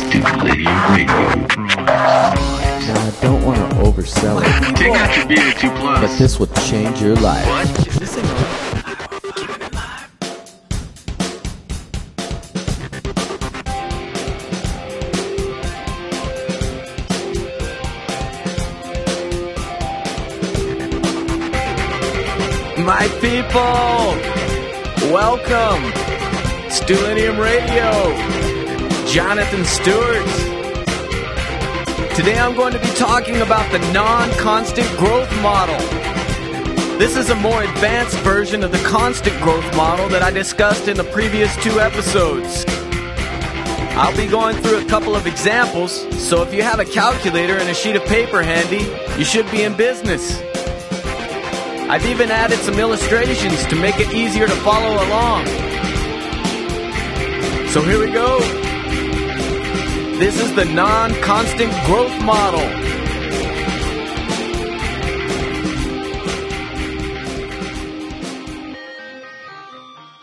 Stupidity Radio. Now, I don't want to oversell it, Take out your beer two plus. but this will change your life. What? My people, welcome. Stulinium Radio, Jonathan Stewart. Today I'm going to be talking about the non constant growth model. This is a more advanced version of the constant growth model that I discussed in the previous two episodes. I'll be going through a couple of examples, so if you have a calculator and a sheet of paper handy, you should be in business. I've even added some illustrations to make it easier to follow along. So here we go. This is the non constant growth model.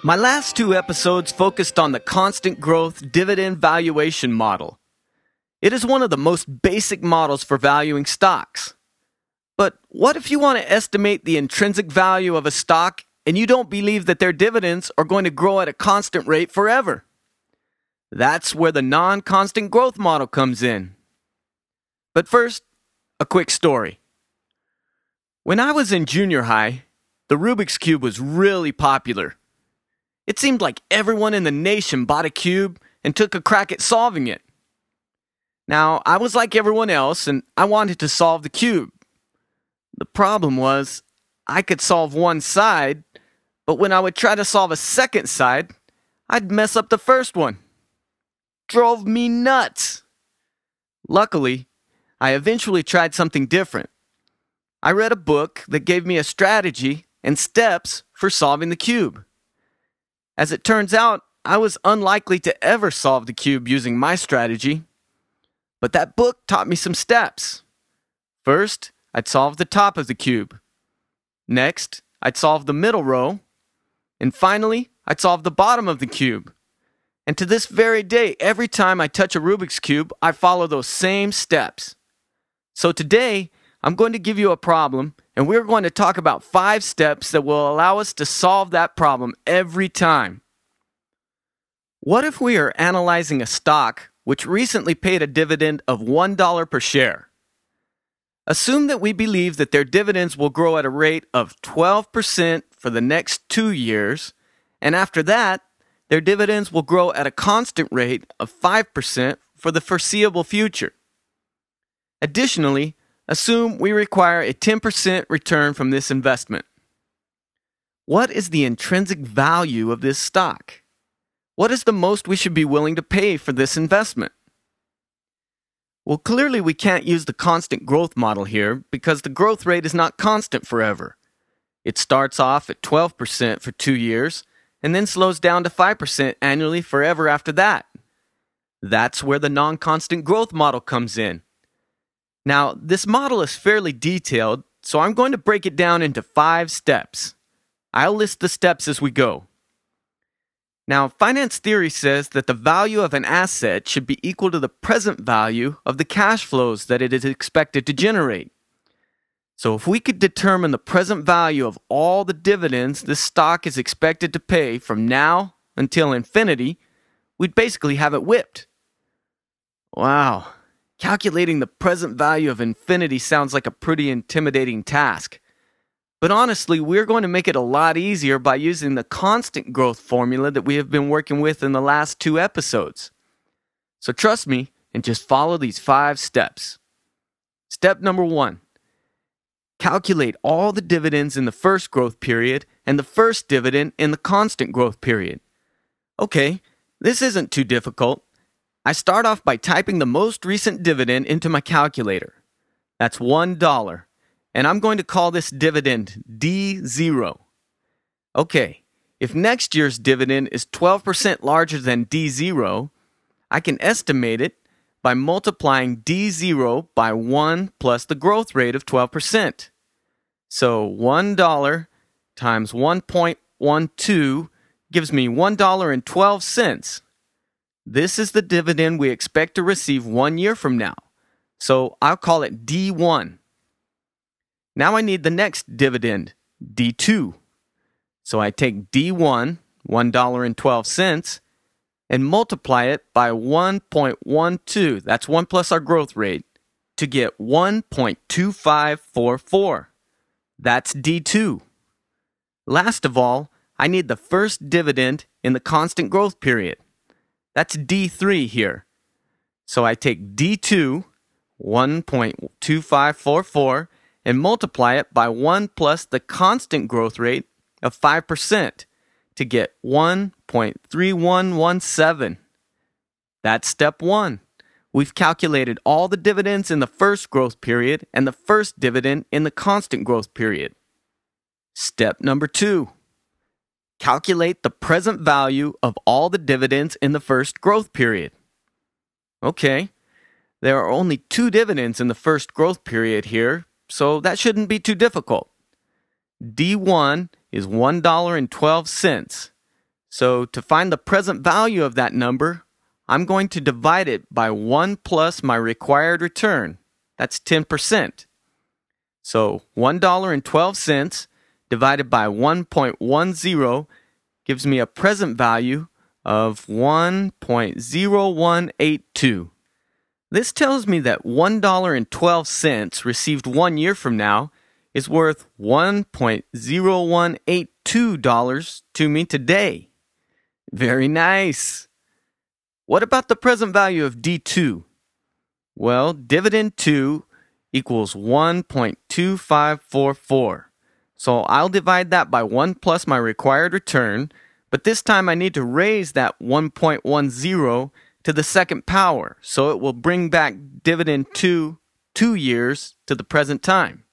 My last two episodes focused on the constant growth dividend valuation model. It is one of the most basic models for valuing stocks. But what if you want to estimate the intrinsic value of a stock and you don't believe that their dividends are going to grow at a constant rate forever? That's where the non constant growth model comes in. But first, a quick story. When I was in junior high, the Rubik's Cube was really popular. It seemed like everyone in the nation bought a cube and took a crack at solving it. Now, I was like everyone else and I wanted to solve the cube. The problem was, I could solve one side, but when I would try to solve a second side, I'd mess up the first one. Drove me nuts. Luckily, I eventually tried something different. I read a book that gave me a strategy and steps for solving the cube. As it turns out, I was unlikely to ever solve the cube using my strategy. But that book taught me some steps. First, I'd solve the top of the cube. Next, I'd solve the middle row. And finally, I'd solve the bottom of the cube. And to this very day, every time I touch a Rubik's Cube, I follow those same steps. So today, I'm going to give you a problem, and we're going to talk about five steps that will allow us to solve that problem every time. What if we are analyzing a stock which recently paid a dividend of $1 per share? Assume that we believe that their dividends will grow at a rate of 12% for the next two years, and after that, their dividends will grow at a constant rate of 5% for the foreseeable future. Additionally, assume we require a 10% return from this investment. What is the intrinsic value of this stock? What is the most we should be willing to pay for this investment? Well, clearly we can't use the constant growth model here because the growth rate is not constant forever. It starts off at 12% for two years and then slows down to 5% annually forever after that. That's where the non constant growth model comes in. Now, this model is fairly detailed, so I'm going to break it down into five steps. I'll list the steps as we go. Now, finance theory says that the value of an asset should be equal to the present value of the cash flows that it is expected to generate. So, if we could determine the present value of all the dividends this stock is expected to pay from now until infinity, we'd basically have it whipped. Wow, calculating the present value of infinity sounds like a pretty intimidating task. But honestly, we're going to make it a lot easier by using the constant growth formula that we have been working with in the last two episodes. So trust me and just follow these five steps. Step number one calculate all the dividends in the first growth period and the first dividend in the constant growth period. Okay, this isn't too difficult. I start off by typing the most recent dividend into my calculator. That's $1 and I'm going to call this dividend D0. Okay, if next year's dividend is 12% larger than D0, I can estimate it by multiplying D0 by 1 plus the growth rate of 12%. So $1 times 1.12 gives me $1.12. This is the dividend we expect to receive one year from now. So I'll call it D1. Now I need the next dividend, D2. So I take D1, $1.12, and multiply it by 1.12. That's 1 plus our growth rate to get 1.2544. That's D2. Last of all, I need the first dividend in the constant growth period. That's D3 here. So I take D2, 1.2544, and multiply it by 1 plus the constant growth rate of 5% to get 1.3117. That's step one. We've calculated all the dividends in the first growth period and the first dividend in the constant growth period. Step number two. Calculate the present value of all the dividends in the first growth period. Okay, there are only two dividends in the first growth period here, so that shouldn't be too difficult. D1 is $1.12. So to find the present value of that number, I'm going to divide it by 1 plus my required return. That's 10%. So $1.12 divided by 1.10 gives me a present value of 1.0182. This tells me that $1.12 received one year from now is worth $1.0182 to me today. Very nice. What about the present value of D2? Well, dividend 2 equals 1.2544. So I'll divide that by 1 plus my required return, but this time I need to raise that 1.10 to the second power, so it will bring back dividend 2 two years to the present time.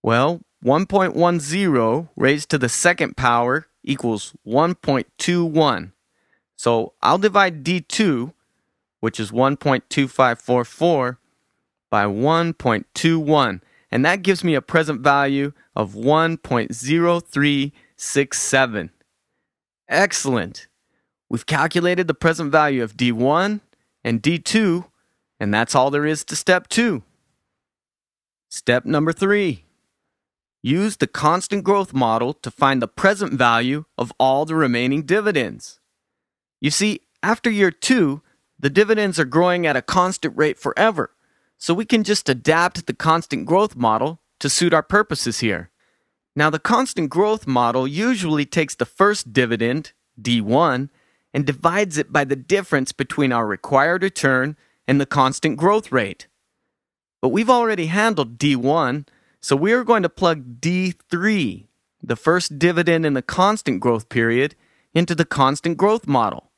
Well, 1.10 raised to the second power equals 1.21. So I'll divide D2, which is 1.2544, by 1.21, and that gives me a present value of 1.0367. Excellent. We've calculated the present value of D1 and D2, and that's all there is to step two. Step number three use the constant growth model to find the present value of all the remaining dividends. You see, after year two, the dividends are growing at a constant rate forever, so we can just adapt the constant growth model to suit our purposes here. Now, the constant growth model usually takes the first dividend, D1, and divides it by the difference between our required return and the constant growth rate. But we've already handled D1, so we are going to plug D3, the first dividend in the constant growth period, into the constant growth model.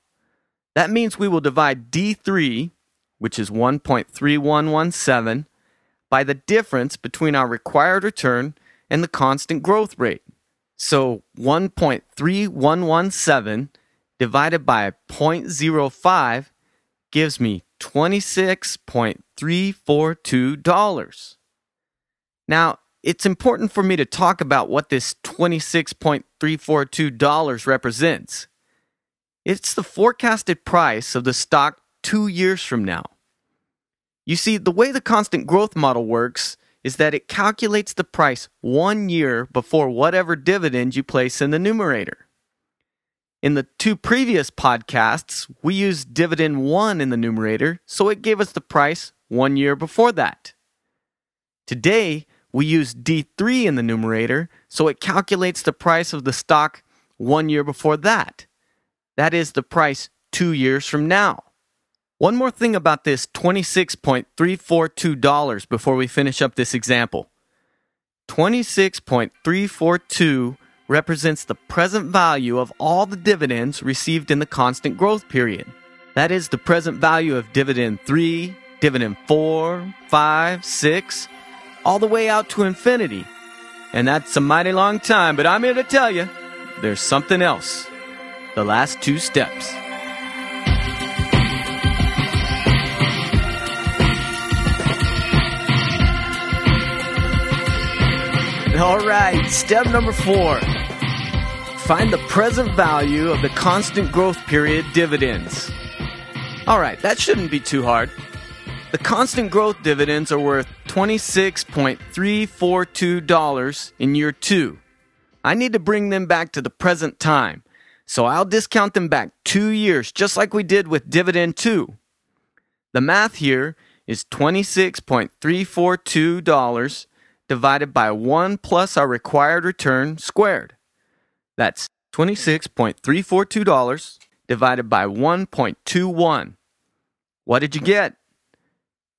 That means we will divide D3, which is 1.3117, by the difference between our required return and the constant growth rate. So 1.3117 divided by 0.05 gives me $26.342. Now, it's important for me to talk about what this $26.342 represents. It's the forecasted price of the stock two years from now. You see, the way the constant growth model works is that it calculates the price one year before whatever dividend you place in the numerator. In the two previous podcasts, we used dividend 1 in the numerator, so it gave us the price one year before that. Today, we use D3 in the numerator, so it calculates the price of the stock one year before that. That is the price two years from now. One more thing about this $26.342 before we finish up this example. 26.342 represents the present value of all the dividends received in the constant growth period. That is the present value of dividend 3, dividend 4, 5, 6, all the way out to infinity. And that's a mighty long time, but I'm here to tell you there's something else. The last two steps. All right, step number four. Find the present value of the constant growth period dividends. All right, that shouldn't be too hard. The constant growth dividends are worth $26.342 in year two. I need to bring them back to the present time, so I'll discount them back two years, just like we did with dividend two. The math here is $26.342 divided by 1 plus our required return squared. That's $26.342 divided by 1.21. What did you get?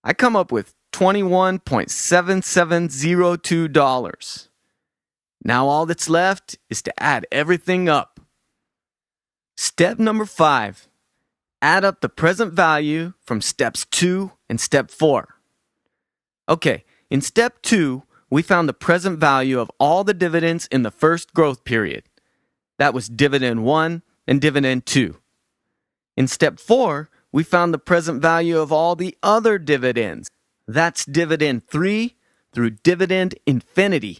I come up with $21.7702. Now all that's left is to add everything up. Step number five add up the present value from steps two and step four. Okay, in step two, we found the present value of all the dividends in the first growth period. That was dividend one and dividend two. In step four, we found the present value of all the other dividends. That's dividend three through dividend infinity.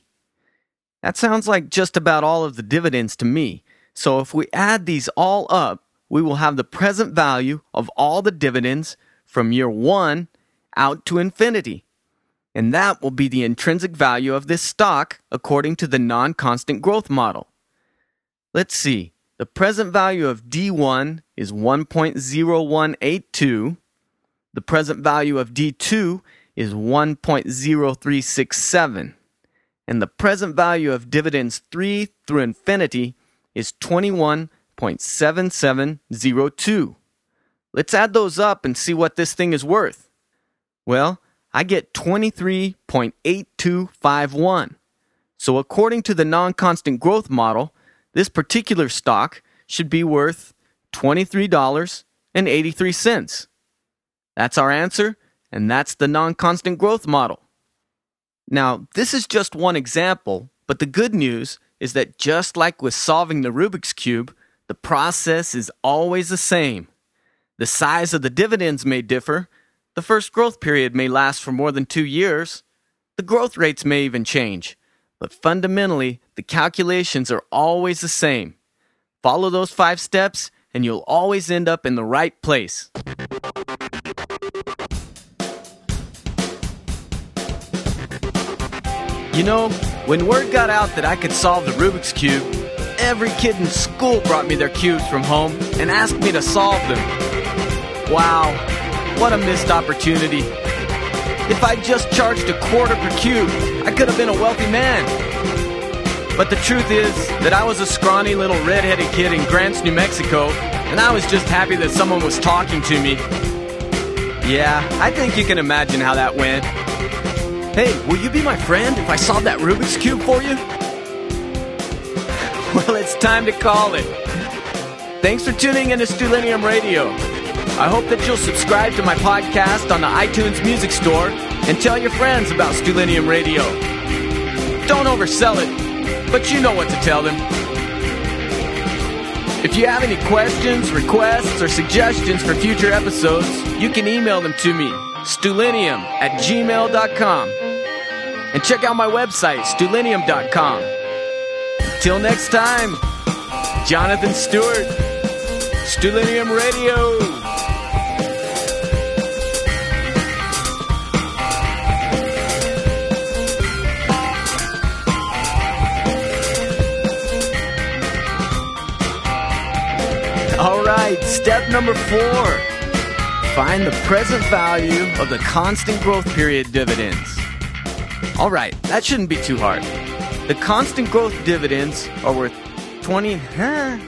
That sounds like just about all of the dividends to me. So if we add these all up, we will have the present value of all the dividends from year one out to infinity. And that will be the intrinsic value of this stock according to the non constant growth model. Let's see. The present value of D1 is 1.0182. The present value of D2 is 1.0367. And the present value of dividends 3 through infinity is 21.7702. Let's add those up and see what this thing is worth. Well, I get 23.8251. So according to the non-constant growth model, this particular stock should be worth $23.83. That's our answer, and that's the non constant growth model. Now, this is just one example, but the good news is that just like with solving the Rubik's Cube, the process is always the same. The size of the dividends may differ, the first growth period may last for more than two years, the growth rates may even change, but fundamentally, the calculations are always the same. Follow those five steps, and you'll always end up in the right place. You know, when word got out that I could solve the Rubik's Cube, every kid in school brought me their cubes from home and asked me to solve them. Wow, what a missed opportunity. If I'd just charged a quarter per cube, I could have been a wealthy man. But the truth is that I was a scrawny little redheaded kid in Grants, New Mexico, and I was just happy that someone was talking to me. Yeah, I think you can imagine how that went. Hey, will you be my friend if I solve that Rubik's Cube for you? Well, it's time to call it. Thanks for tuning in to Stulinium Radio. I hope that you'll subscribe to my podcast on the iTunes Music Store and tell your friends about Stulinium Radio. Don't oversell it, but you know what to tell them. If you have any questions, requests, or suggestions for future episodes, you can email them to me, stulinium at gmail.com. And check out my website, stulinium.com. Till next time, Jonathan Stewart, Stulinium Radio. Step number four. Find the present value of the constant growth period dividends. All right, that shouldn't be too hard. The constant growth dividends are worth 20, huh?